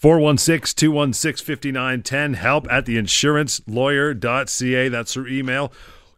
416 216 5910. Help at theinsurancelawyer.ca. That's her email.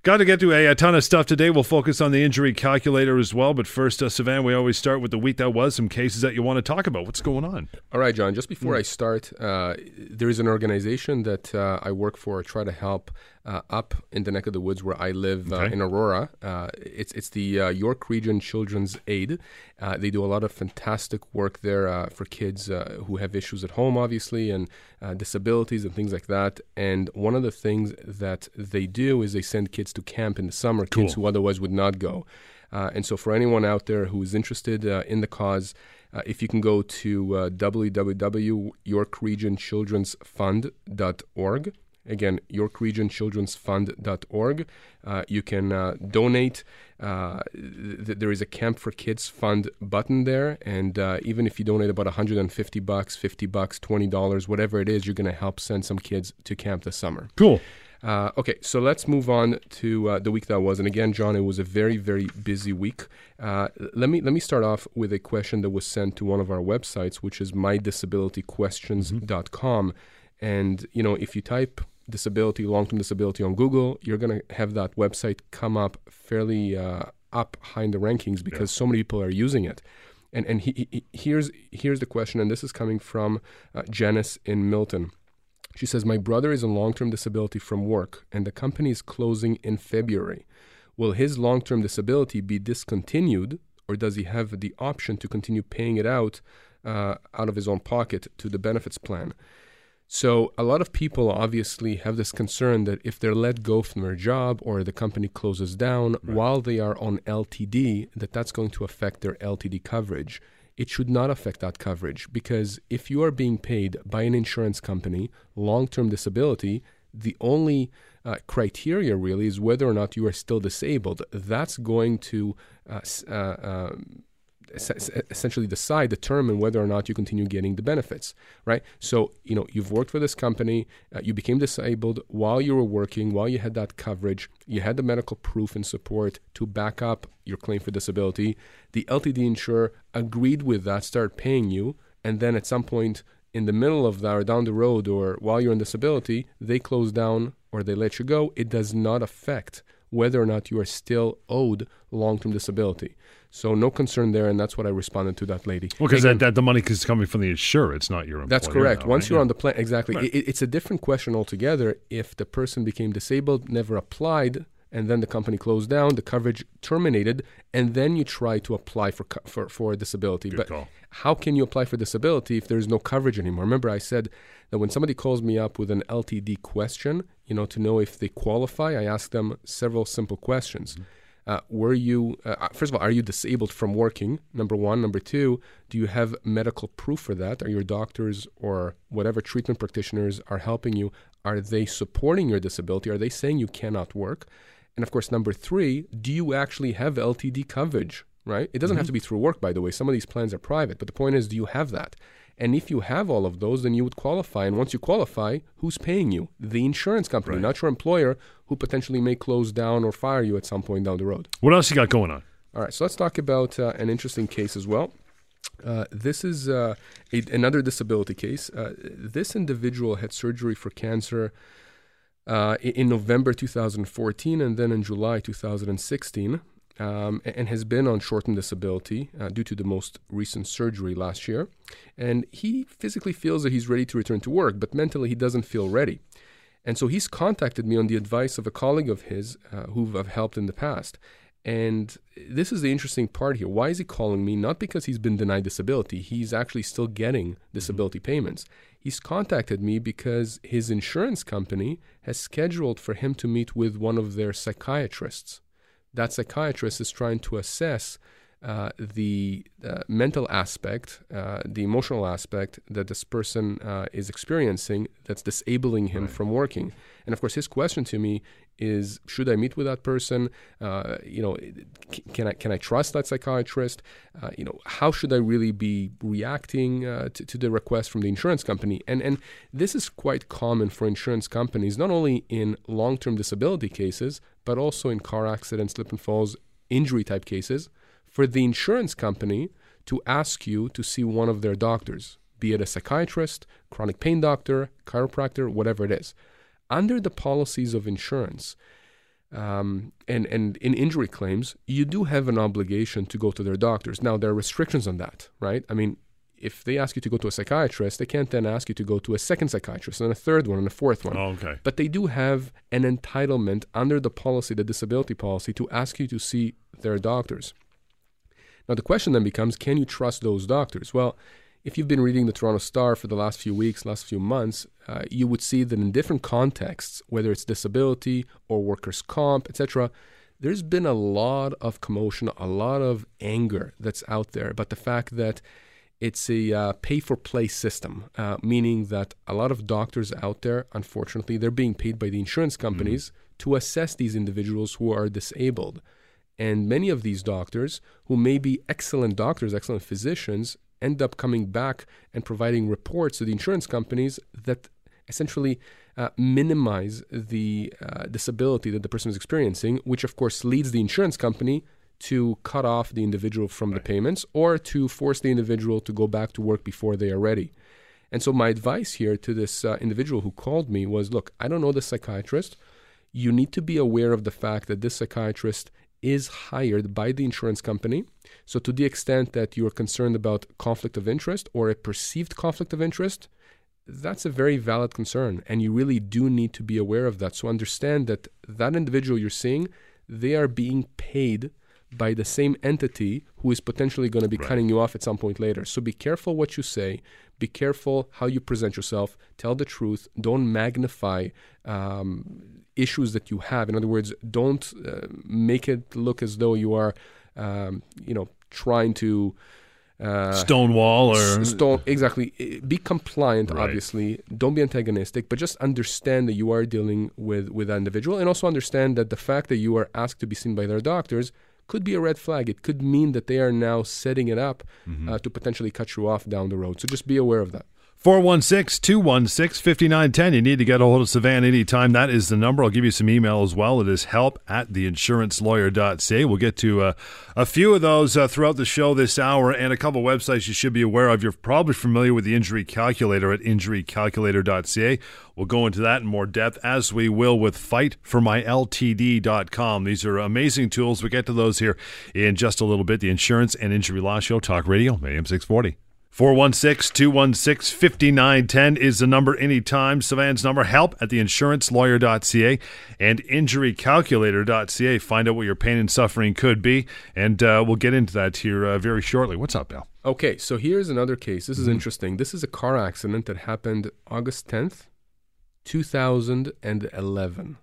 Got to get to a, a, ton of stuff today. We'll focus on the injury calculator as well. But first, uh, we always start with the week that was, some cases that you want to talk about. What's going on? All right, John. Just before mm. I start, uh, there is an organization that uh, I work for, I try to help uh, up in the neck of the woods where I live uh, in Aurora. Uh, it's it's the uh, York Region Children's Aid. Uh, they do a lot of fantastic work there uh, for kids who have issues at home, obviously, and disabilities and things like that. And one of the things that they do is they send kids to camp in the summer, cool. kids who otherwise would not go. and so, for anyone out there who is interested in the cause, uh, if you can go to uh, www.yorkregionchildrensfund.org Again, York Region Children's Fund.org. Uh, you can uh, donate. Uh, th- there is a Camp for Kids Fund button there, and uh, even if you donate about 150 bucks, 50 bucks, 20 dollars, whatever it is, you're going to help send some kids to camp this summer. Cool. Uh, okay, so let's move on to uh, the week that was, and again, John, it was a very, very busy week. Uh, let me let me start off with a question that was sent to one of our websites, which is mydisabilityquestions.com. Mm-hmm. And you know, if you type disability, long term disability on Google, you're going to have that website come up fairly uh, up high in the rankings because yeah. so many people are using it. And, and he, he, here's, here's the question, and this is coming from uh, Janice in Milton. She says, My brother is on long term disability from work, and the company is closing in February. Will his long term disability be discontinued, or does he have the option to continue paying it out uh, out of his own pocket to the benefits plan? So a lot of people obviously have this concern that if they're let go from their job or the company closes down right. while they are on LTD, that that's going to affect their LTD coverage. It should not affect that coverage because if you are being paid by an insurance company long-term disability, the only uh, criteria really is whether or not you are still disabled. That's going to uh, uh, um, essentially decide, determine whether or not you continue getting the benefits, right? So, you know, you've worked for this company, uh, you became disabled while you were working, while you had that coverage, you had the medical proof and support to back up your claim for disability. The LTD insurer agreed with that, started paying you, and then at some point in the middle of that or down the road or while you're on disability, they close down or they let you go. It does not affect whether or not you are still owed long term disability. So no concern there, and that's what I responded to that lady. Well, because that, that, the money is coming from the insurer, it's not your employer. That's correct. Now, Once right? you're yeah. on the plan, exactly. Right. It, it's a different question altogether. If the person became disabled, never applied, and then the company closed down, the coverage terminated, and then you try to apply for for, for a disability. Good but call. how can you apply for disability if there's no coverage anymore? Remember, I said that when somebody calls me up with an LTD question, you know, to know if they qualify, I ask them several simple questions. Mm-hmm uh, were you, uh, uh, first of all, are you disabled from working? Number one. Number two, do you have medical proof for that? Are your doctors or whatever treatment practitioners are helping you, are they supporting your disability? Are they saying you cannot work? And of course, number three, do you actually have LTD coverage? Right? It doesn't mm-hmm. have to be through work, by the way. Some of these plans are private, but the point is, do you have that? And if you have all of those, then you would qualify. And once you qualify, who's paying you? The insurance company, right. not your employer, who potentially may close down or fire you at some point down the road. What else you got going on? All right, so let's talk about uh, an interesting case as well. Uh, this is uh, a, another disability case. Uh, this individual had surgery for cancer uh, in November 2014 and then in July 2016 um, and has been on short-term disability uh, due to the most recent surgery last year. And he physically feels that he's ready to return to work, but mentally he doesn't feel ready. And so he's contacted me on the advice of a colleague of his uh, who I've helped in the past. And this is the interesting part here. Why is he calling me? Not because he's been denied disability, he's actually still getting disability mm-hmm. payments. He's contacted me because his insurance company has scheduled for him to meet with one of their psychiatrists that psychiatrist is trying to assess uh, the uh, mental aspect, uh, the emotional aspect that this person uh, is experiencing that's disabling him right. from working. And of course, his question to me is: Should I meet with that person? Uh, you know, can I can I trust that psychiatrist? Uh, you know, how should I really be reacting to, to, the request from the insurance company? And and this is quite common for insurance companies, not only in long-term disability cases, but also in car accidents, slip and falls, injury type cases for the insurance company to ask you to see one of their doctors be it a psychiatrist, chronic pain doctor, chiropractor, whatever it is. Under the policies of insurance, um, and, and in injury claims, you do have an obligation to go to their doctors. Now, there are restrictions on that, right? I mean, if they ask you to go to a psychiatrist, they can't then ask you to go to a second psychiatrist and a third one and a fourth one. Oh, okay. But they do have an entitlement under the policy, the disability policy, to ask you to see their doctors. Now, the question then becomes can you trust those doctors? Well, if you've been reading the Toronto Star for the last few weeks, last few months, uh, you would see that in different contexts, whether it's disability or workers' comp, etc., there's been a lot of commotion, a lot of anger that's out there about the fact that it's a uh, pay for play system, uh, meaning that a lot of doctors out there, unfortunately, they're being paid by the insurance companies mm-hmm. to assess these individuals who are disabled. And many of these doctors, who may be excellent doctors, excellent physicians, end up coming back and providing reports to the insurance companies that essentially uh, minimize the uh, disability that the person is experiencing, which of course leads the insurance company to cut off the individual from right. the payments or to force the individual to go back to work before they are ready. And so, my advice here to this uh, individual who called me was look, I don't know the psychiatrist. You need to be aware of the fact that this psychiatrist is hired by the insurance company. So, to the extent that you're concerned about conflict of interest or a perceived conflict of interest, that's a very valid concern. And you really do need to be aware of that. So, understand that that individual you're seeing, they are being paid by the same entity who is potentially going to be right. cutting you off at some point later. So be careful what you say. Be careful how you present yourself. Tell the truth. Don't magnify um, issues that you have. In other words, don't uh, make it look as though you are, um, you know, trying to. Uh, Stonewall or stone exactly. Be compliant, right. obviously. Don't be antagonistic, but just understand that you are dealing with with an individual, and also understand that the fact that you are asked to be seen by their doctors could be a red flag. It could mean that they are now setting it up mm-hmm. uh, to potentially cut you off down the road. So just be aware of that. 416 216 5910. You need to get a hold of Sivan anytime. That is the number. I'll give you some email as well. It is help at theinsurancelawyer.ca. We'll get to uh, a few of those uh, throughout the show this hour and a couple websites you should be aware of. You're probably familiar with the injury calculator at injurycalculator.ca. We'll go into that in more depth as we will with fightformyltd.com. These are amazing tools. We'll get to those here in just a little bit. The Insurance and Injury Law Show, Talk Radio, AM 640. 416 216 5910 is the number anytime. Sivan's number, help at theinsurancelawyer.ca and injurycalculator.ca. Find out what your pain and suffering could be. And uh, we'll get into that here uh, very shortly. What's up, Bill? Okay, so here's another case. This is mm-hmm. interesting. This is a car accident that happened August 10th, 2011.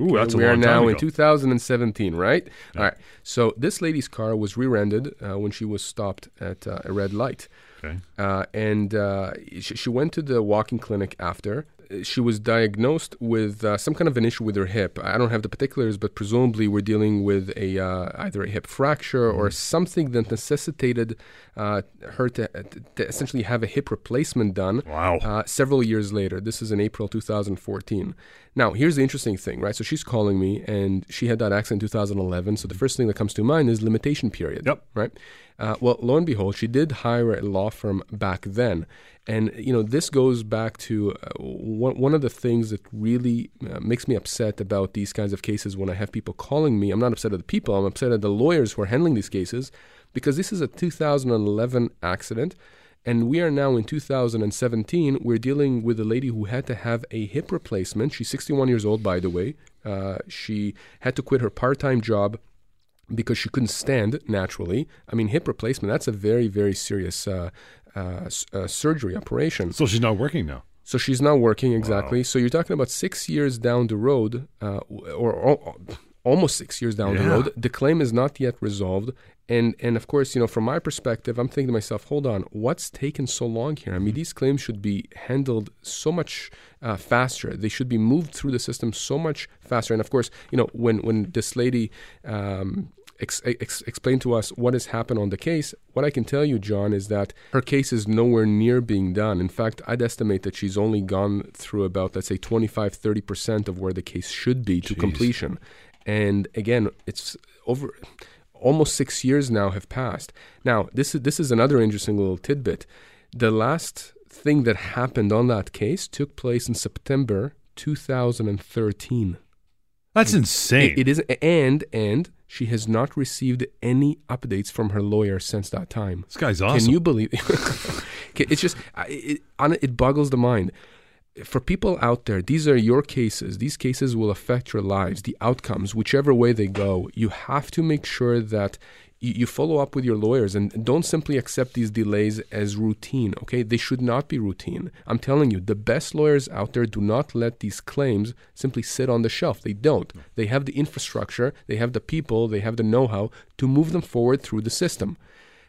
Ooh, that's a good one. we are now in 2017, right? Yeah. All right. So this lady's car was rear-ended uh, when she was stopped at uh, a red light. Okay. Uh, and uh, she, she, went to the walking clinic after. She was diagnosed with uh, some kind of an issue with her hip. I don't have the particulars, but presumably we're dealing with a uh, either a hip fracture mm-hmm. or something that necessitated uh, her to, to, essentially have a hip replacement done. Wow. Uh, several years later. This is in April 2014. Now, here's the interesting thing, right? So she's calling me, and she had that accident in 2011. So the first thing that comes to mind is limitation period. Yep. Right. Uh, well, lo and behold, she did hire a law firm back then, and you know this goes back to uh, one, one of the things that really uh, makes me upset about these kinds of cases when I have people calling me. I'm not upset at the people. I'm upset at the lawyers who are handling these cases, because this is a 2011 accident. And we are now in 2017. We're dealing with a lady who had to have a hip replacement. She's 61 years old, by the way. Uh, she had to quit her part time job because she couldn't stand naturally. I mean, hip replacement, that's a very, very serious uh, uh, uh, surgery operation. So she's not working now. So she's not working exactly. Wow. So you're talking about six years down the road, uh, or, or, almost six years down yeah. the road. The claim is not yet resolved. And, and of course, you know, from my perspective, I'm thinking to myself, hold on, what's taken so long here? I mean, these claims should be handled so much uh, faster. They should be moved through the system so much faster. And of course, you know, when when this lady um, ex- ex- explain to us what has happened on the case, what I can tell you, John, is that her case is nowhere near being done. In fact, I'd estimate that she's only gone through about, let's say, 25, 30% of where the case should be to Jeez. completion. And again, it's over almost six years now have passed. Now, this is, this is another interesting little tidbit. The last thing that happened on that case took place in September 2013. That's insane. It, it is, and and she has not received any updates from her lawyer since that time. this guy's awesome. Can you believe? It's just it, it, it boggles the mind. For people out there, these are your cases. These cases will affect your lives, the outcomes, whichever way they go. You have to make sure that you, you follow up with your lawyers and don't simply accept these delays as routine. Okay, they should not be routine. I'm telling you, the best lawyers out there do not let these claims simply sit on the shelf. They don't. They have the infrastructure, they have the people, they have the know-how to move them forward through the system.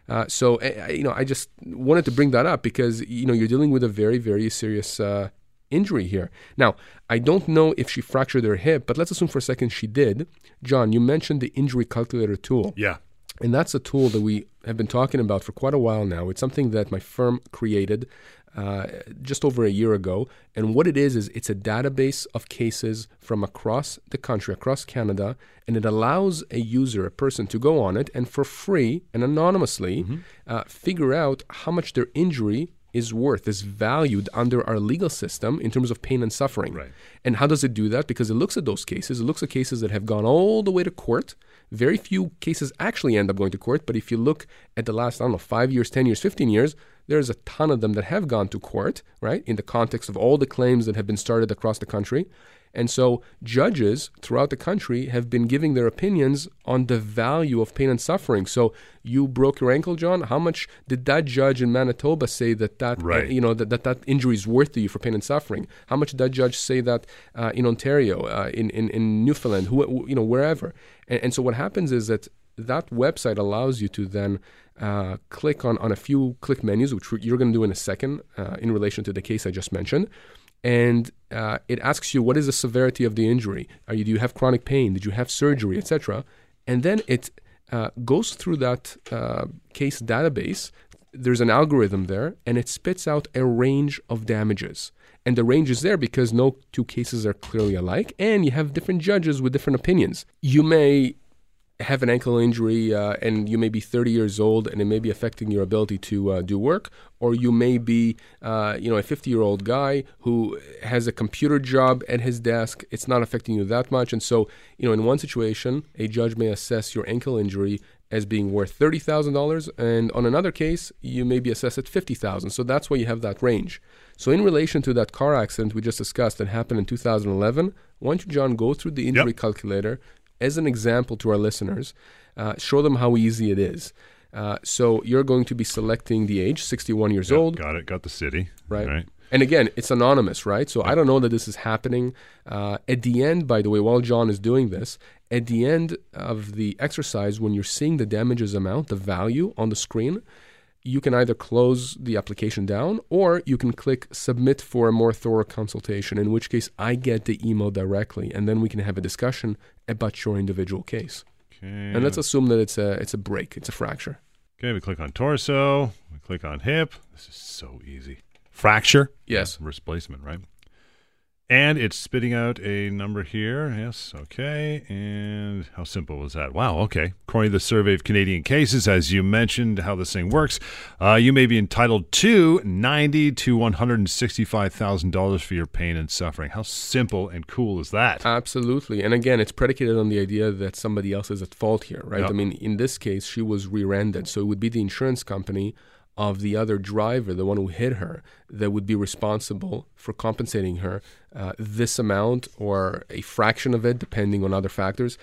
Uh, so uh, you know, I just wanted to bring that up because you know you're dealing with a very, very serious uh, injury here. Now, I don't know if she fractured her hip, but let's assume for a second she did. John, you mentioned the injury calculator tool. yeah. And that's a tool that we have been talking about for quite a while now. It's something that my firm created uh, just over a year ago. And what it is, is it's a database of cases from across the country, across Canada, and it allows a user, a person, to go on it and for free and anonymously uh, figure out how much their injury is worth, is valued under our legal system in terms of pain and suffering. Right. And how does it do that? Because it looks at those cases, it looks at cases that have gone all the way to court. Very few cases actually end up going to court, but if you look at the last, I don't know, five years, 10 years, 15 years, there's a ton of them that have gone to court, right? In the context of all the claims that have been started across the country. And so judges throughout the country have been giving their opinions on the value of pain and suffering. So you broke your ankle, John. How much did that judge in Manitoba say that that Right. you know that, that that injury is worth to you for pain and suffering? How much did that judge say that uh, in Ontario, uh, in, in in Newfoundland, who you know wherever? And, and so what happens is that that website allows you to then uh, click on, on a few click menus, which you're going to do in a second uh, in relation to the case I just mentioned. And uh, it asks you what is the severity of the injury? You, do you have chronic pain? Did you have surgery, etc.? And then it uh, goes through that uh, case database. There's an algorithm there, and it spits out a range of damages. And the range is there because no two cases are clearly alike, and you have different judges with different opinions. You may have an ankle injury uh, and you may be 30 years old and it may be affecting your ability to uh, do work or you may be uh, you know a 50 year old guy who has a computer job at his desk. It's not affecting you that much. And so you know in one situation a judge may assess your ankle injury as being worth $30,000 and on another case you may be assessed at 50,000 so that's why you have that range. So in relation to that car accident we just discussed that happened in 2011 why don't you John go through the injury calculator as an example to our listeners, uh, show them how easy it is. Uh, so you're going to be selecting the age, 61 years Yep, old, Got it. Got the city. right? Right. And again, it's anonymous, right? So I don't know that this is happening. Uh, at the end, by the way, while John is doing this, at the end of the exercise, when you're seeing the damages amount, the value on the screen, you can either close the application down or you can click submit for a more thorough consultation, in which case I get the email directly and then we can have a discussion about your individual case. Okay. And let's assume that it's a it's a break, it's a fracture. Okay, we click on torso. We click on hip. This is so easy. Fracture. Yes. Replacement, right? And it's spitting out a number here. Yes, okay. And how simple was that? Wow, okay. According to the Survey of Canadian Cases, as you mentioned, how this thing works, uh, you may be entitled to ninety to one hundred and sixty-five thousand dollars for your pain and suffering. How simple and cool is that? Absolutely. And again, it's predicated on the idea that somebody else is at fault here, right? Yep. I mean, in this case, she was rear ended. So it would be the insurance company of the other driver, the one who hit her, that would be responsible for compensating her uh, this amount or a fraction of it, depending on other factors.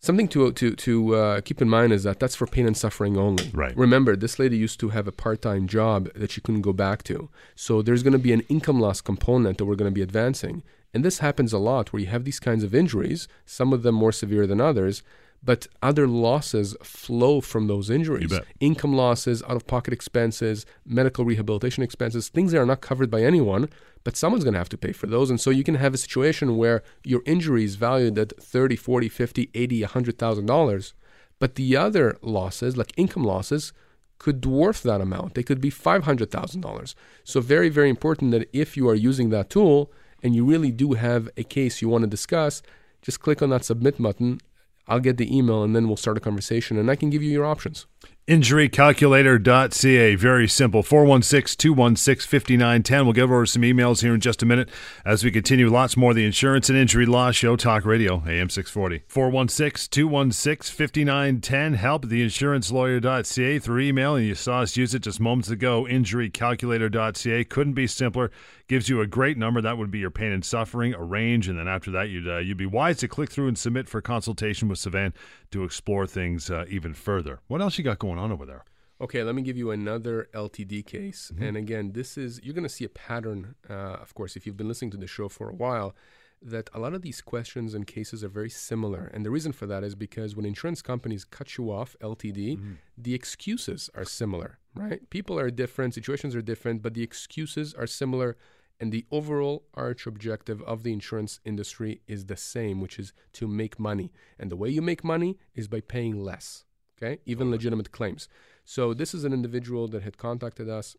Something to to to uh, keep in mind is that that's for pain and suffering only. Right. Remember, this lady used to have a part-time job that she couldn't go back to, so there's going to be an income loss component that we're going to be advancing, and this happens a lot where you have these kinds of injuries, some of them more severe than others, but other losses flow from those injuries. Income losses, out-of-pocket expenses, medical rehabilitation expenses, things that are not covered by anyone, but someone's going to have to pay for those. And so you can have a situation where your injury is valued at 30, 40, 50, 80, $100,000, but the other losses, like income losses, could dwarf that amount. They could be $500,000. So very, very important that if you are using that tool and you really do have a case you want to discuss, just click on that submit button. I'll get the email and then we'll start a conversation and I can give you your options. Injurycalculator.ca. Very simple. 416 216 5910. We'll give over some emails here in just a minute as we continue. Lots more the Insurance and Injury Law Show, Talk Radio, AM 640. 416 216 5910. Help theinsurancelawyer.ca through email. And you saw us use it just moments ago. Injurycalculator.ca. Couldn't be simpler. Gives you a great number. That would be your pain and suffering, a range. And then after that, you'd, uh, you'd be wise to click through and submit for consultation with Sivan to explore things uh, even further. What else you got going on over there? Okay, let me give you another LTD case. Mm-hmm. And again, this is, you're going to see a pattern, uh, of course, if you've been listening to the show for a while, that a lot of these questions and cases are very similar. And the reason for that is because when insurance companies cut you off LTD, Mm-hmm. the excuses are similar, right? People are different, situations are different, but the excuses are similar. And the overall arch objective of the insurance industry is the same, which is to make money. And the way you make money is by paying less, okay? Even legitimate claims. So this is an individual that had contacted us,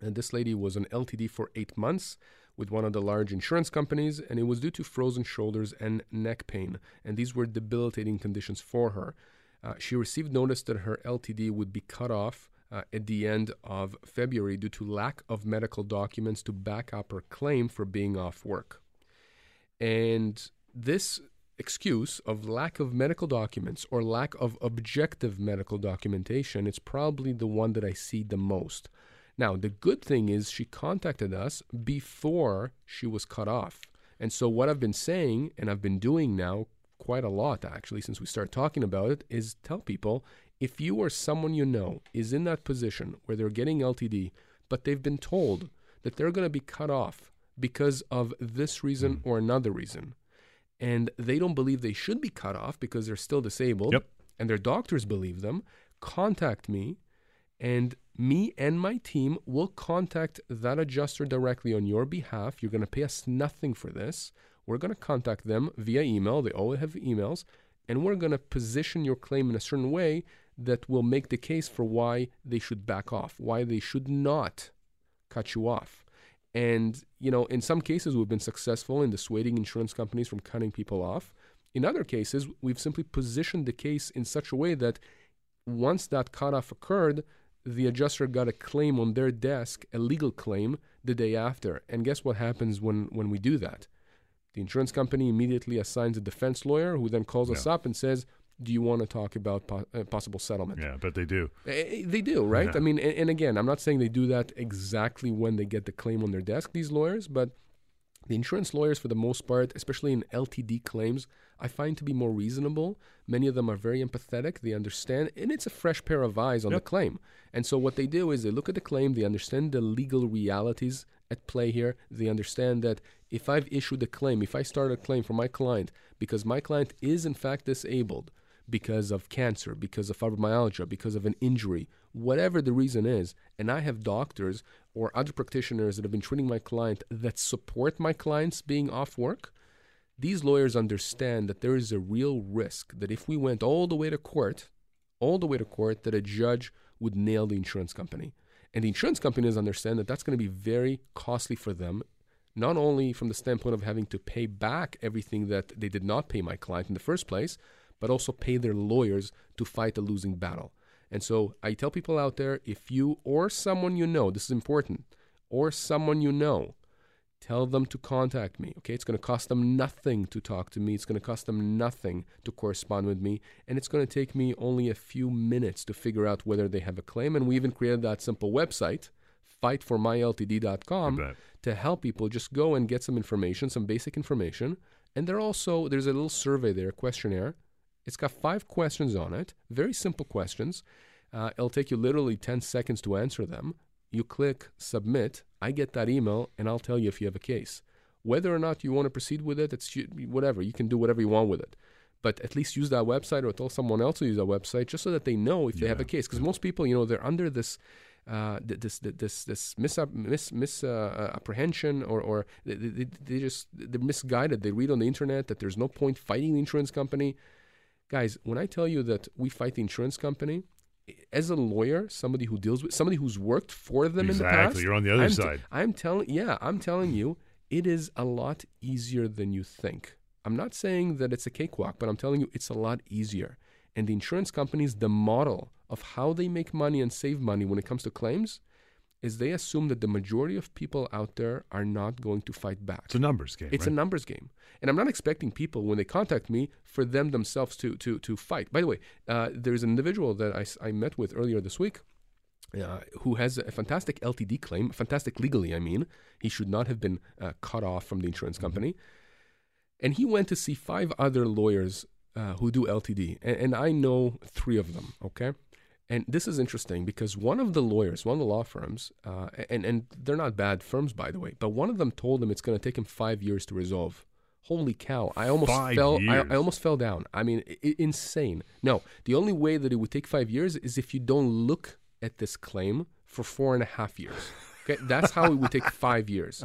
and this lady was on LTD for eight months with one of the large insurance companies, and it was due to frozen shoulders and neck pain, and these were debilitating conditions for her. Uh, she received notice that her LTD would be cut off uh, at the end of February due to lack of medical documents to back up her claim for being off work. And this excuse of lack of medical documents or lack of objective medical documentation, it's probably the one that I see the most. Now, the good thing is she contacted us before she was cut off. And so, what I've been saying, and I've been doing now quite a lot actually since we started talking about it, is tell people if you or someone you know is in that position where they're getting LTD, but they've been told that they're going to be cut off because of this reason hmm. or another reason, and they don't believe they should be cut off because they're still disabled, Yep. and their doctors believe them, contact me, and me and my team will contact that adjuster directly on your behalf. You're going to pay us nothing for this. We're going to contact them via email. They always have emails. And we're going to position your claim in a certain way that will make the case for why they should back off, why they should not cut you off. And, you know, in some cases, we've been successful in dissuading insurance companies from cutting people off. In other cases, we've simply positioned the case in such a way that once that cutoff occurred, the adjuster got a claim on their desk, a legal claim, the day after. And guess what happens when, when we do that? The insurance company immediately assigns a defense lawyer who then calls us up and says, Do you want to talk about po- uh, possible settlement? Yeah, but they do. Eh, They do, right? Yeah. I mean, and, and again, I'm not saying they do that exactly when they get the claim on their desk, these lawyers, but the insurance lawyers, for the most part, especially in LTD claims, I find to be more reasonable. Many of them are very empathetic. They understand, and it's a fresh pair of eyes on Yep. the claim. And so, what they do is they look at the claim, they understand the legal realities at play here. They understand that if I've issued a claim, if I start a claim for my client because my client is in fact disabled because of cancer, because of fibromyalgia, because of an injury, whatever the reason is, and I have doctors or other practitioners that have been treating my client that support my clients being off work, these lawyers understand that there is a real risk that if we went all the way to court, all the way to court, that a judge would nail the insurance company. And the insurance companies understand that that's going to be very costly for them, not only from the standpoint of having to pay back everything that they did not pay my client in the first place, but also pay their lawyers to fight a losing battle. And so I tell people out there if you or someone you know, this is important, or someone you know, tell them to contact me. Okay, it's going to cost them nothing to talk to me. It's going to cost them nothing to correspond with me, and it's going to take me only a few minutes to figure out whether they have a claim. And we even created that simple website, fightformyltd.com, to help people just go and get some information, some basic information. And there also there's a little survey there, questionnaire. It's got five questions on it, very simple questions. Uh, it'll take you literally 10 seconds to answer them. You click submit. I get that email, and I'll tell you if you have a case. Whether or not you want to proceed with it, it's whatever. You can do whatever you want with it. But at least use that website or tell someone else to use that website just so that they know if they have a case. Because most people, you know, they're under this uh, this this this misap- mis mis uh, uh, or or they, they, they just they're misguided. They read on the internet that there's no point fighting the insurance company. Guys, when I tell you that we fight the insurance company, as a lawyer, somebody who deals with somebody who's worked for them in the past, You're on the other I'm side. I'm telling, yeah, I'm telling you, it is a lot easier than you think. I'm not saying that it's a cakewalk, but I'm telling you, it's a lot easier. And the insurance companies, the model of how they make money and save money when it comes to claims is they assume that the majority of people out there are not going to fight back. It's a numbers game. It's right? a numbers game, and I'm not expecting people when they contact me for them themselves to to to fight. By the way, uh, there's an individual that I, I met with earlier this week. Uh, who has a fantastic LTD claim, fantastic legally, I mean. He should not have been uh, cut off from the insurance company. And he went to see five other lawyers uh, who do LTD. And, and I know three of them, okay? And this is interesting because one of the lawyers, one of the law firms, uh, and, and they're not bad firms, by the way, but one of them told him it's going to take him five years to resolve. Holy cow! I almost Five fell. I. I almost fell down. I mean, i- i- insane. No, the only way that it would take five years is if you don't look at this claim for four and a half years. Okay, that's how it would take five years.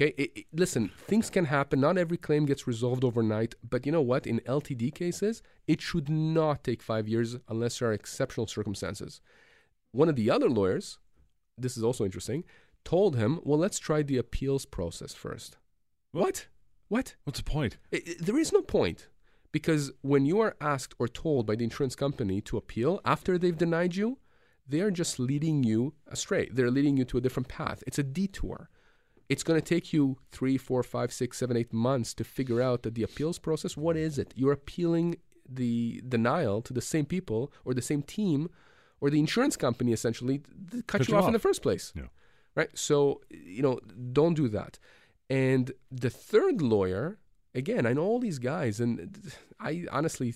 Okay, it, it- listen, things can happen. Not every claim gets resolved overnight, but you know what? In LTD cases, it should not take five years unless there are exceptional circumstances. One of the other lawyers, this is also interesting, told him, "Well, let's try the appeals process first. What? What? What's the point? I- I- there is no point because when you are asked or told by the insurance company to appeal after they've denied you, they are just leading you astray. They're leading you to a different path. It's a detour. It's going to take you three, four, five, six, seven, eight months to figure out that the appeals process. What is it? You're appealing the denial to the same people or the same team or the insurance company essentially that cut Cut you you off, in the first place Yeah. right? So, you know, don't do that. And the third lawyer, again, I know all these guys, and I honestly,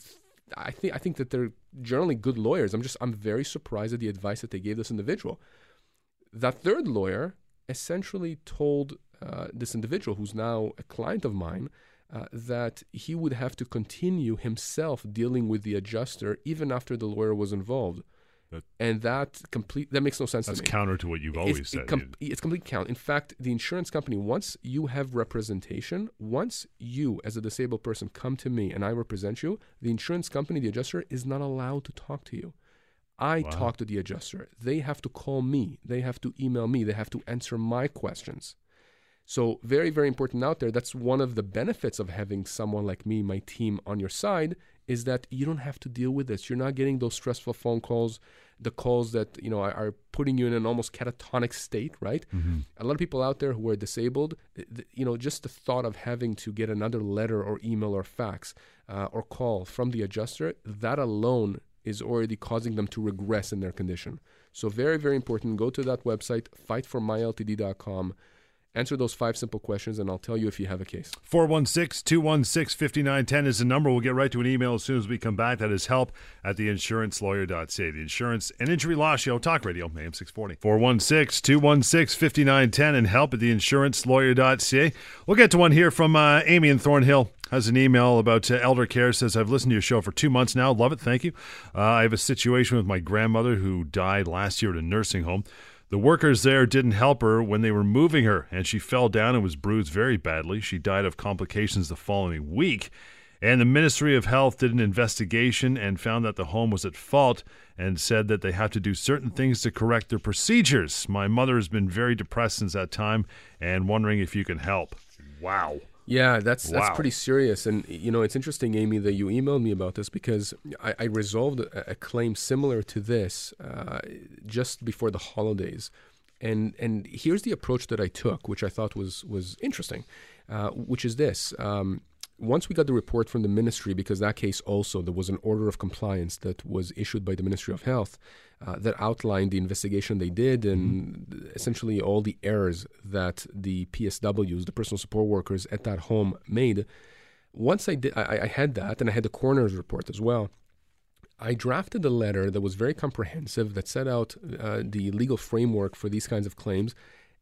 I think I think that they're generally good lawyers. I'm just I'm very surprised at the advice that they gave this individual. That third lawyer essentially told uh, this individual, who's now a client of mine, uh, that he would have to continue himself dealing with the adjuster even after the lawyer was involved. That- and that complete that makes no sense That's to counter to what you've always it's, said. It com- it's complete count. In fact, the insurance company, once you have representation, once you as a disabled person come to me and I represent you, the insurance company, the adjuster, is not allowed to talk to you. I Wow. talk to the adjuster. They have to call me. They have to email me. They have to answer my questions. So, very, very important out there. That's one of the benefits of having someone like me, my team on your side, is that you don't have to deal with this. You're not getting those stressful phone calls, the calls that you know are, are putting you in an almost catatonic state, right? A lot of people out there who are disabled, th- you know, just the thought of having to get another letter or email or fax uh, or call from the adjuster, that alone is already causing them to regress in their condition. So, very, very important. Go to that website, fightformyltd.com. Answer those five simple questions, and I'll tell you if you have a case. 416 216 5910 is the number. We'll get right to an email as soon as we come back. That is help at theinsurancelawyer.ca. The Insurance and Injury Law Show, Talk Radio, AM 640. 416 216 5910 and help at theinsurancelawyer.ca. We'll get to one here from uh, Amy in Thornhill. Has an email about uh, elder care. Says, I've listened to your show for two months now. Love it. Thank you. Uh, I have a situation with my grandmother who died last year at a nursing home. The workers there didn't help her when they were moving her, and she fell down and was bruised very badly. She died of complications the following week. And the Ministry of Health did an investigation and found that the home was at fault and said that they have to do certain things to correct their procedures. My mother has been very depressed since that time and wondering if you can help. Wow. Yeah, that's that's pretty serious. And you know, it's interesting, Amy, that you emailed me about this because I, I resolved a, a claim similar to this uh, just before the holidays. And and here's the approach that I took, which I thought was was interesting, uh, which is this. Um, once we got the report from the ministry, because that case also there was an order of compliance that was issued by the Ministry of Health uh, that outlined the investigation they did and essentially all the errors that the PSWs, the personal support workers at that home, made. Once I did, I, I had that, and I had the coroner's report as well. I drafted a letter that was very comprehensive that set out uh, the legal framework for these kinds of claims.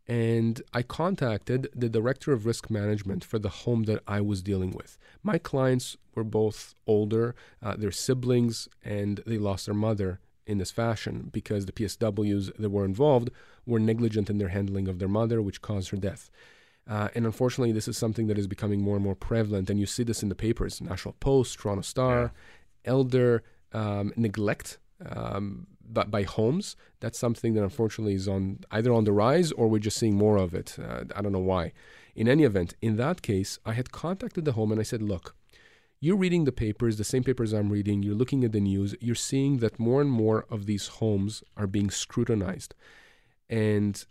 And I contacted the director of risk management for the home that I was dealing with. My clients were both older, uh, their siblings, and they lost their mother in this fashion because the PSWs that were involved were negligent in their handling of their mother, which caused her death. Uh, and unfortunately, this is something that is becoming more and more prevalent. And you see this in the papers National Post, Toronto Star, elder um, neglect um, by, by homes. That's something that unfortunately is on either on the rise or we're just seeing more of it. Uh, I don't know why. In any event, in that case, I had contacted the home and I said, look, you're reading the papers, the same papers I'm reading, you're looking at the news, you're seeing that more and more of these homes are being scrutinized. And,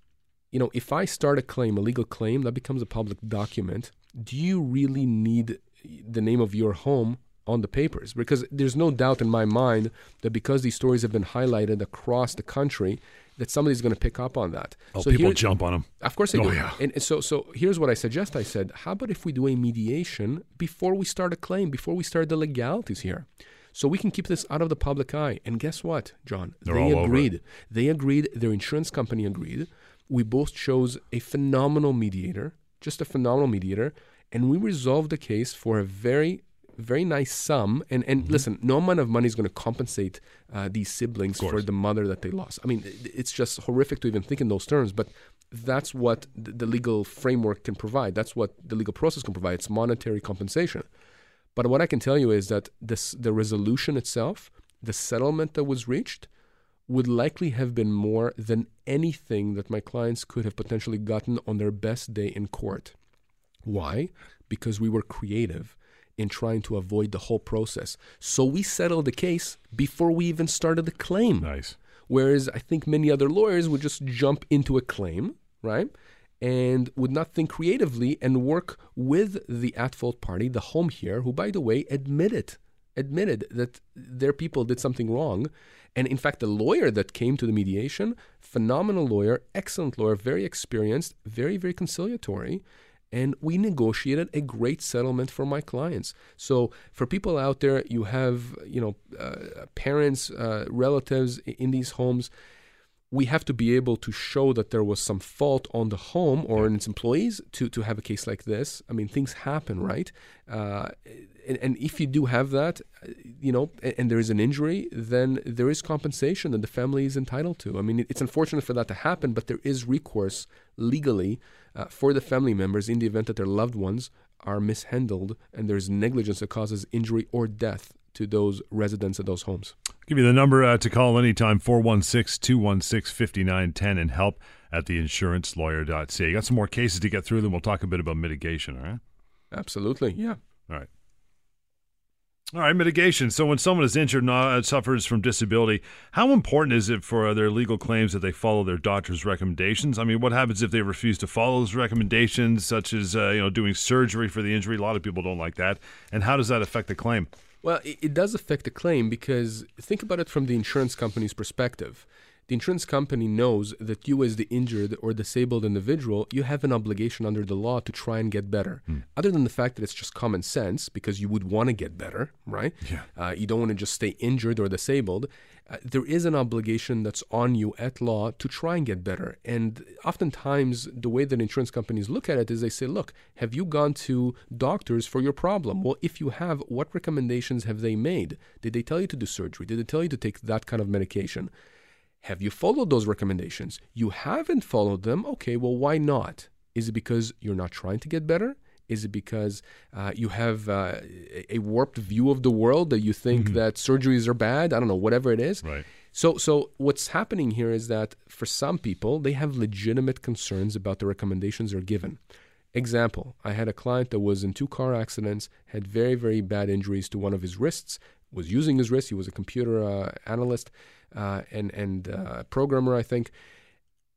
you know, if I start a claim, a legal claim, that becomes a public document. Do you really need the name of your home on the papers? Because there's no doubt in my mind that because these stories have been highlighted across the country, that somebody's going to pick up on that. Oh, so people here, jump on them. Of course they oh, do. Yeah. And, so, so here's what I suggest. I said, how about if we do a mediation before we start a claim, before we start the legalities here? So we can keep this out of the public eye. And guess what, John? They're they agreed. They agreed. Their insurance company agreed. We both chose a phenomenal mediator, just a phenomenal mediator, and we resolved the case for a very very nice sum. And, and mm-hmm. listen, no amount of money is going to compensate uh, these siblings for the mother that they lost. I mean, it's just horrific to even think in those terms, but that's what the legal framework can provide. That's what the legal process can provide. It's monetary compensation. But what I can tell you is that this, the resolution itself, the settlement that was reached, would likely have been more than anything that my clients could have potentially gotten on their best day in court. Why? Because we were creative in trying to avoid the whole process. So we settled the case before we even started the claim. Nice. Whereas I think many other lawyers would just jump into a claim, right? And would not think creatively and work with the at fault party, the home here, who, by the way, admitted admitted that their people did something wrong. And in fact, the lawyer that came to the mediation, phenomenal lawyer, excellent lawyer, very experienced, very, very conciliatory and we negotiated a great settlement for my clients. So for people out there, you have you know uh, parents, uh, relatives in these homes. We have to be able to show that there was some fault on the home or in its employees to, to have a case like this. I mean, things happen, right? Uh, and, and, if you do have that, you know, and, and, there is an injury, then there is compensation that the family is entitled to. I mean, it's unfortunate for that to happen, but there is recourse legally uh, for the family members in the event that their loved ones are mishandled and there's negligence that causes injury or death to those residents of those homes. I'll give you the number uh, to call anytime 416 216 5910 and help at theinsurancelawyer.ca. You got some more cases to get through, then we'll talk a bit about mitigation, all right? Absolutely, yeah. All right. All right, mitigation. So when someone is injured and uh, suffers from disability, how important is it for their legal claims that they follow their doctor's recommendations? I mean, what happens if they refuse to follow those recommendations, such as uh, you know doing surgery for the injury? A lot of people don't like that, and how does that affect the claim? Well, it does affect the claim because think about it from the insurance company's perspective the insurance company knows that you, as the injured or disabled individual, you have an obligation under the law to try and get better. Mm. Other than the fact that it's just common sense, because you would want to get better, right? Yeah. Uh, you don't want to just stay injured or disabled. Uh, there is an obligation that's on you at law to try and get better. And oftentimes, the way that insurance companies look at it is they say, look, have you gone to doctors for your problem? Well, if you have, what recommendations have they made? Did they tell you to do surgery? Did they tell you to take that kind of medication? Have you followed those recommendations? You haven't followed them. Okay, well, why not? Is it because you're not trying to get better? Is it because uh, you have uh, a warped view of the world that you think mm-hmm. that surgeries are bad? I don't know, whatever it is. Right. So, so what's happening here is that for some people, they have legitimate concerns about the recommendations they're given. Example: I had a client that was in two car accidents, had very, very bad injuries to one of his wrists, was using his wrist. He was a computer uh, analyst uh, and and uh, programmer, I think.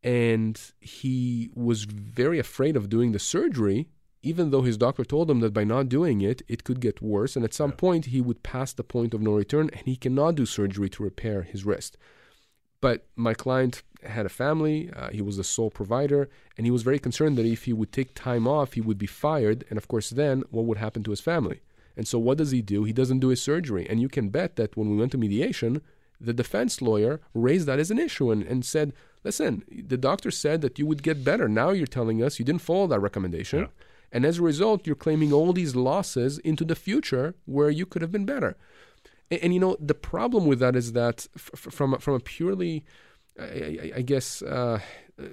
And he was very afraid of doing the surgery, even though his doctor told him that by not doing it, it could get worse. And at some yeah. point, he would pass the point of no return, and he cannot do surgery to repair his wrist. But my client had a family, uh, he was the sole provider, and he was very concerned that if he would take time off, he would be fired. And of course, then what would happen to his family? And so, what does he do? He doesn't do his surgery. And you can bet that when we went to mediation, the defense lawyer raised that as an issue and, and said, listen, the doctor said that you would get better. Now you're telling us you didn't follow that recommendation. Yeah. And as a result, you're claiming all these losses into the future where you could have been better. And, and you know, the problem with that is that f- from, from a purely, I, I guess, uh,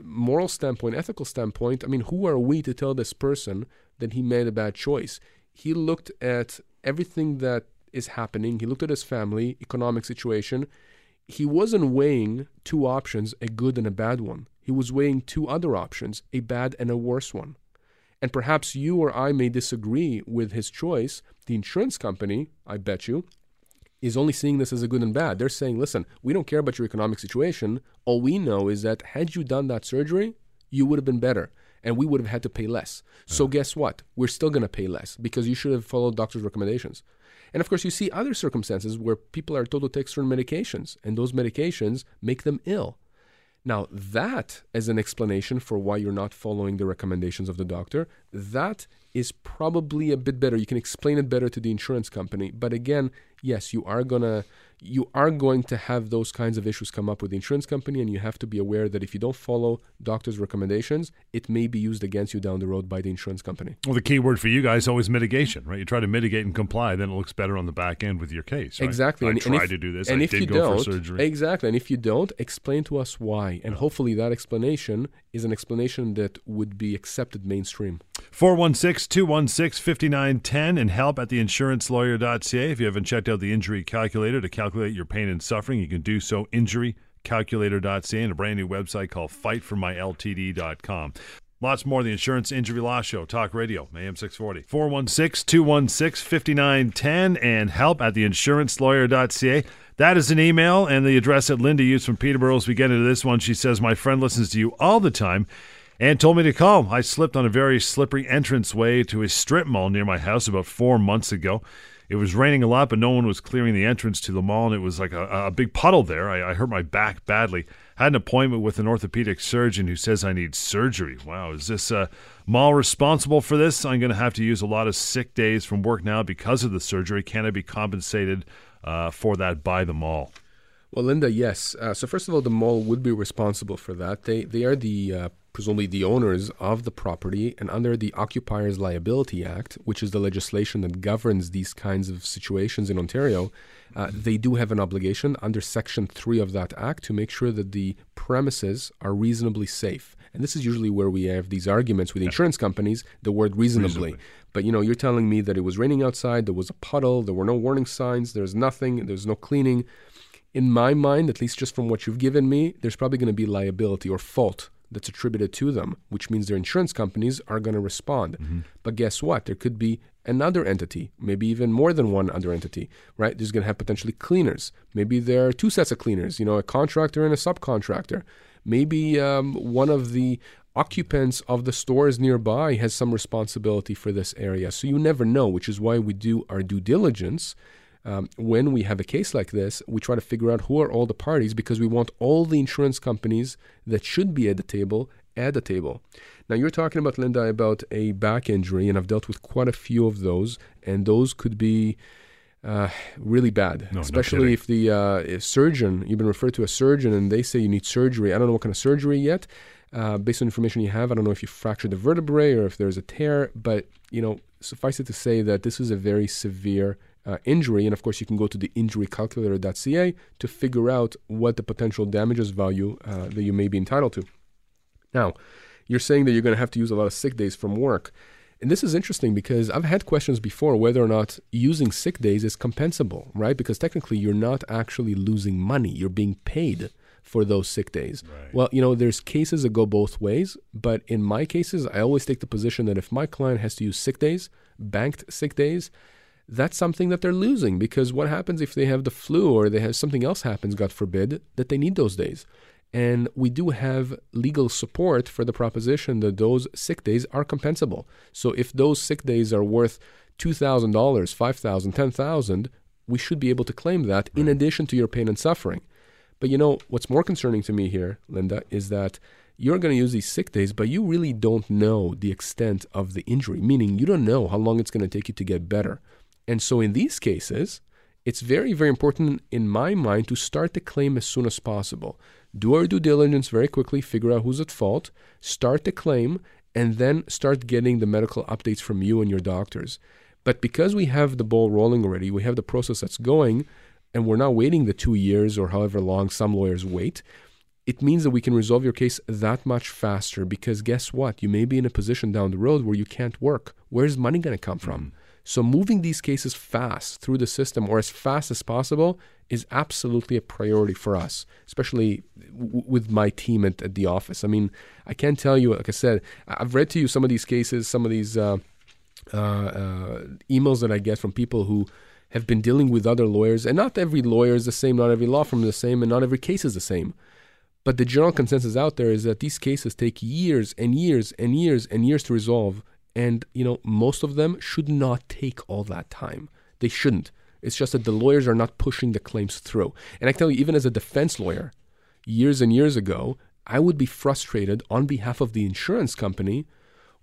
moral standpoint, ethical standpoint, I mean, who are we to tell this person that he made a bad choice? He looked at everything that is happening. He looked at his family, economic situation. He wasn't weighing two options, a good and a bad one. He was weighing two other options, a bad and a worse one. And perhaps you or I may disagree with his choice. The insurance company, I bet you, is only seeing this as a good and bad. They're saying, listen, we don't care about your economic situation. All we know is that had you done that surgery, you would have been better and we would have had to pay less. So, guess what? We're still going to pay less because you should have followed doctor's recommendations. And of course, you see other circumstances where people are told to take certain medications, and those medications make them ill. Now, that as an explanation for why you're not following the recommendations of the doctor, that is probably a bit better. You can explain it better to the insurance company. But again, yes, you are gonna you are going to have those kinds of issues come up with the insurance company, and you have to be aware that if you don't follow doctor's recommendations, it may be used against you down the road by the insurance company. Well, the key word for you guys is always mitigation, right? You try to mitigate and comply, then it looks better on the back end with your case. Right? Exactly. I and, tried and if, to do this. And I if did you go don't, for surgery. exactly, and if you don't, explain to us why, and hopefully that explanation is an explanation that would be accepted mainstream. 416 216 5910 and help at theinsurancelawyer.ca. If you haven't checked out the injury calculator to calculate your pain and suffering, you can do so. Injurycalculator.ca and a brand new website called fightformyltd.com. Lots more. The Insurance Injury Law Show, Talk Radio, AM 640. 416 216 5910 and help at theinsurancelawyer.ca. That is an email and the address that Linda used from Peterborough as we get into this one. She says, My friend listens to you all the time and told me to call. I slipped on a very slippery entranceway to a strip mall near my house about four months ago. It was raining a lot, but no one was clearing the entrance to the mall, and it was like a, a big puddle there. I, I hurt my back badly. Had an appointment with an orthopedic surgeon who says I need surgery. Wow, is this uh, mall responsible for this? I'm going to have to use a lot of sick days from work now because of the surgery. Can I be compensated uh, for that by the mall? Well, Linda, yes. Uh, so first of all, the mall would be responsible for that. They they are the uh, presumably the owners of the property, and under the Occupiers Liability Act, which is the legislation that governs these kinds of situations in Ontario, uh, they do have an obligation under Section 3 of that act to make sure that the premises are reasonably safe. And this is usually where we have these arguments with insurance companies, the word reasonably. Reasonably. But you know, you're telling me that it was raining outside, there was a puddle, there were no warning signs, there's nothing, there's no cleaning. In my mind, at least just from what you've given me, there's probably going to be liability or fault that's attributed to them, which means their insurance companies are going to respond. But guess what? There could be another entity, maybe even more than one other entity, right? There's going to have potentially cleaners. Maybe there are two sets of cleaners, you know, a contractor and a subcontractor. Maybe um, one of the occupants of the stores nearby has some responsibility for this area. So you never know, which is why we do our due diligence um, when we have a case like this, we try to figure out who are all the parties because we want all the insurance companies that should be at the table at the table. Now, you're talking about, Linda, about a back injury, and I've dealt with quite a few of those, and those could be uh, really bad, no especially kidding. if the uh, if surgeon, you've been referred to a surgeon, and they say you need surgery. I don't know what kind of surgery yet. Uh, based on information you have, I don't know if you fractured the vertebrae or if there's a tear, but you know, suffice it to say that this is a very severe uh, injury, and of course, you can go to the injurycalculator.ca to figure out what the potential damages value uh, that you may be entitled to. Now, you're saying that you're going to have to use a lot of sick days from work. And this is interesting because I've had questions before whether or not using sick days is compensable, right? Because technically you're not actually losing money, you're being paid for those sick days. Right. Well, you know, there's cases that go both ways, but in my cases, I always take the position that if my client has to use sick days, banked sick days, that's something that they're losing because what happens if they have the flu or they have something else happens, God forbid, that they need those days? And we do have legal support for the proposition that those sick days are compensable. So if those sick days are worth $2,000, $5,000, $10,000, we should be able to claim that in addition to your pain and suffering. But you know, what's more concerning to me here, Linda, is that you're going to use these sick days, but you really don't know the extent of the injury, meaning you don't know how long it's going to take you to get better. And so in these cases, it's very, very important in my mind to start the claim as soon as possible. Do our due diligence very quickly, figure out who's at fault, start the claim, and then start getting the medical updates from you and your doctors. But because we have the ball rolling already, we have the process that's going, and we're not waiting the two years or however long some lawyers wait, it means that we can resolve your case that much faster because guess what? You may be in a position down the road where you can't work. Where's money going to come from? Mm-hmm. So moving these cases fast through the system or as fast as possible is absolutely a priority for us, especially w- with my team at, at, the office. I mean, I can't tell you, like I said, I've read to you some of these cases, some of these uh, uh, uh, emails that I get from people who have been dealing with other lawyers, and not every lawyer is the same, not every law firm is the same, and not every case is the same. But the general consensus out there is that these cases take years and years and years and years to resolve. And, you know, most of them should not take all that time. They shouldn't. It's just that the lawyers are not pushing the claims through. And I tell you, even as a defense lawyer, years and years ago, I would be frustrated on behalf of the insurance company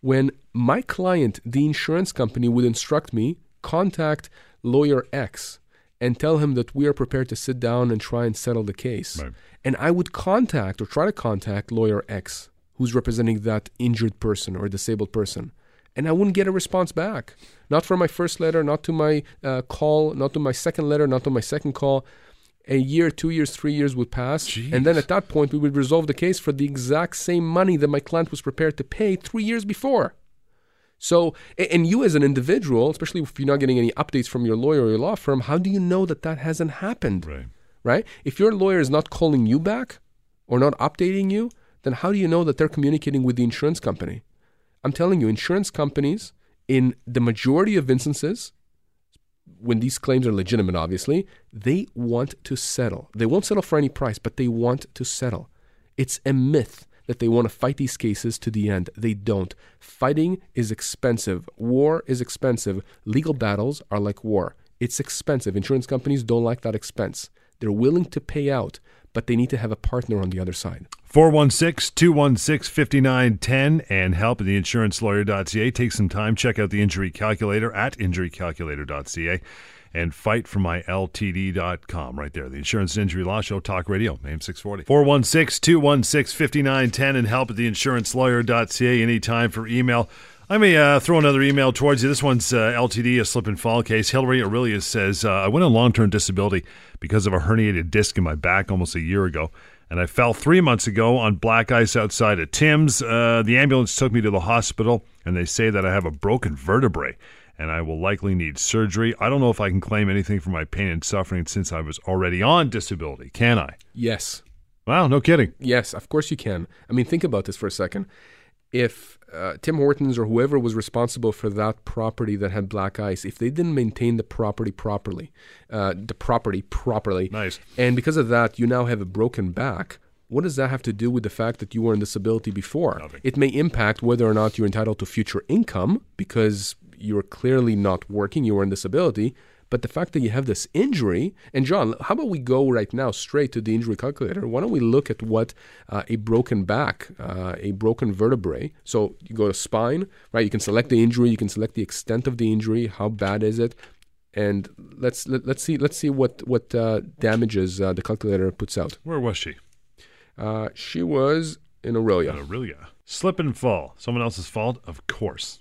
when my client, the insurance company, would instruct me contact lawyer X and tell him that we are prepared to sit down and try and settle the case. Right. And I would contact or try to contact lawyer X, who's representing that injured person or disabled person. And I wouldn't get a response back. Not for my first letter, not to my uh, call, not to my second letter, not to my second call. A year, two years, three years would pass. Jeez. And then at that point, we would resolve the case for the exact same money that my client was prepared to pay three years before. So, and you as an individual, especially if you're not getting any updates from your lawyer or your law firm, how do you know that that hasn't happened? Right. Right? If your lawyer is not calling you back or not updating you, then how do you know that they're communicating with the insurance company? I'm telling you, insurance companies, in the majority of instances, when these claims are legitimate, obviously, they want to settle. They won't settle for any price, but they want to settle. It's a myth that they want to fight these cases to the end. They don't. Fighting is expensive. War is expensive. Legal battles are like war. It's expensive. Insurance companies don't like that expense. They're willing to pay out, but they need to have a partner on the other side. 416 216 5910 and help at theinsurancelawyer.ca. Take some time. Check out the injury calculator at injurycalculator.ca and fightformyltd.com right there. The Insurance Injury Law Show Talk Radio, AM 640. 416 216 5910 and help at theinsurancelawyer.ca anytime for email. Let may uh, throw another email towards you. This one's uh, LTD, a slip and fall case. Hillary Aurelius says, uh, I went on long term disability because of a herniated disc in my back almost a year ago. And I fell three months ago on black ice outside of Tim's. Uh, the ambulance took me to the hospital, and they say that I have a broken vertebrae and I will likely need surgery. I don't know if I can claim anything for my pain and suffering since I was already on disability. Can I? Yes. Wow, no kidding. Yes, of course you can. I mean, think about this for a second. If uh, Tim Hortons or whoever was responsible for that property that had black ice, if they didn't maintain the property properly, uh, the property properly, nice, and because of that, you now have a broken back. What does that have to do with the fact that you were in disability before? Nothing. It may impact whether or not you're entitled to future income because you're clearly not working, you were in disability. But the fact that you have this injury, and John, how about we go right now straight to the injury calculator? Why don't we look at what uh, a broken back, uh, a broken vertebrae? So you go to spine, right? You can select the injury, you can select the extent of the injury, how bad is it, and let's let, us let us see let's see what what uh, damages uh, the calculator puts out. Where was she? Uh, she was in Orillia. In Orillia. Slip and fall. Someone else's fault, of course.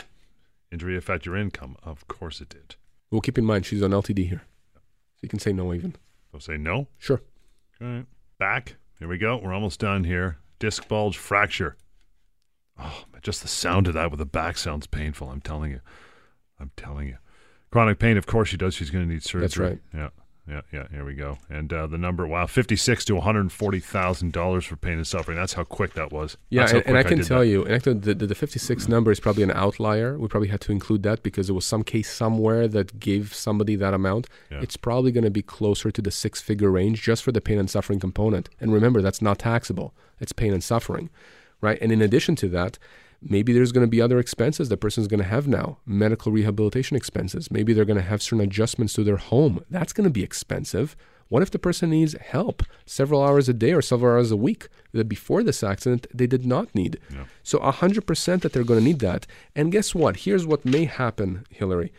Injury affect your income? Of course it did. Well, keep in mind she's on LTD here. So you can say no even. I'll say no? Sure. All right. Back. Here we go. We're almost done here. Disc bulge fracture. Oh, just the sound of that with the back sounds painful. I'm telling you. I'm telling you. Chronic pain, of course she does. She's going to need surgery. That's right. Yeah yeah, yeah. Here we go. And uh, the number, wow, fifty-six to one hundred forty thousand dollars for pain and suffering. That's how quick that was. Yeah, and, and, I can I tell that. you, and the, the, the fifty-six number is probably an outlier. We probably had to include that because there was some case somewhere that gave somebody that amount. Yeah. It's probably going to be closer to the six-figure range just for the pain and suffering component. And remember, that's not taxable. It's pain and suffering, right? And in addition to that, Maybe there's going to be other expenses the person's going to have now, medical rehabilitation expenses. Maybe they're going to have certain adjustments to their home. That's going to be expensive. What if the person needs help several hours a day or several hours a week that before this accident they did not need? Yeah. So 100% that they're going to need that. And guess what? Here's what may happen, Hillary,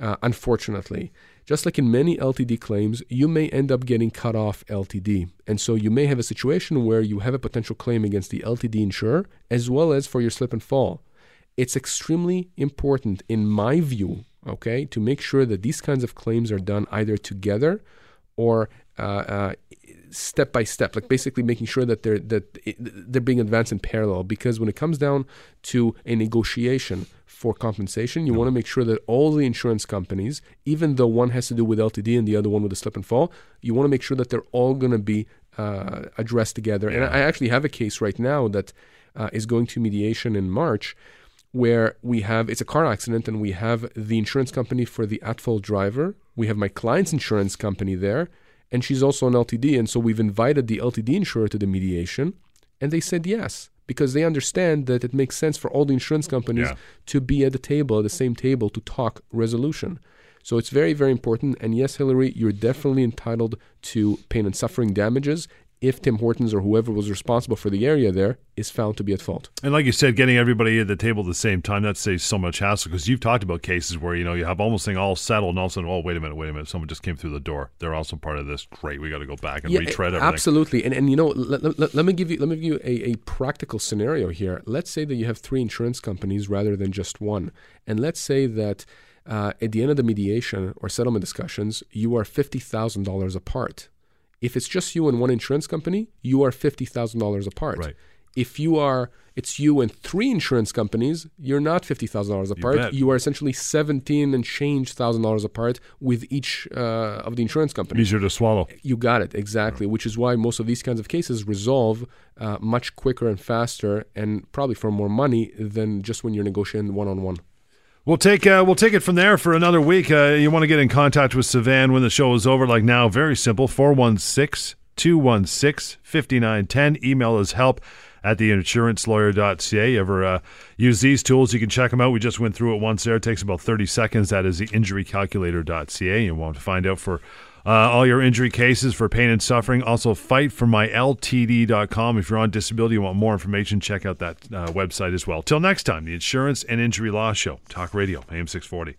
uh, unfortunately. Just like in many LTD claims, you may end up getting cut off LTD. And so you may have a situation where you have a potential claim against the LTD insurer as well as for your slip and fall. It's extremely important, in my view, okay, to make sure that these kinds of claims are done either together or uh, uh, step by step, like basically making sure that they're that they're being advanced in parallel. Because when it comes down to a negotiation for compensation, you want to make sure that all the insurance companies, even though one has to do with LTD and the other one with a slip and fall, you want to make sure that they're all going to be uh, addressed together. And I actually have a case right now that uh, is going to mediation in March where we have it's a car accident and we have the insurance company for the at fault driver. We have my client's insurance company there, and she's also an LTD. And so we've invited the LTD insurer to the mediation, and they said yes because they understand that it makes sense for all the insurance companies Yeah. to be at the table, at the same table, to talk resolution. So it's very, very important. And yes, Hillary, you're definitely entitled to pain and suffering damages if Tim Hortons or whoever was responsible for the area there is found to be at fault. And like you said, getting everybody at the table at the same time, that saves so much hassle because you've talked about cases where, you know, you have almost thing all settled and all of a sudden, oh, wait a minute, wait a minute, someone just came through the door. They're also part of this. Great, we got to go back and retread everything. Absolutely, and and you know, let, let, let me give you let me give you a, a practical scenario here. Let's say that you have three insurance companies rather than just one, and let's say that uh, at the end of the mediation or settlement discussions, you are fifty thousand dollars apart. If it's just you and one insurance company, you are fifty thousand dollars apart. Right. If you are, it's you and three insurance companies. You're not fifty thousand dollars apart. bet. You are essentially seventeen and change thousand dollars apart with each uh, of the insurance companies. Easier to swallow. You got it exactly, which is why most of these kinds of cases resolve uh, much quicker and faster, and probably for more money than just when you're negotiating one on one. We'll take uh, we'll take it from there for another week. Uh, you want to get in contact with Savvas when the show is over, like now, very simple 416 216 5910. Email is help at theinsurancelawyer.ca. You ever uh, use these tools, you can check them out. We just went through it once there. It takes about 30 seconds. That is the injurycalculator.ca. You want to find out for uh, all your injury cases for pain and suffering. Also, fightformyltd.com. If you're on disability, you want more information, check out that uh, website as well. Till next time, the Insurance and Injury Law Show, Talk Radio, AM 640.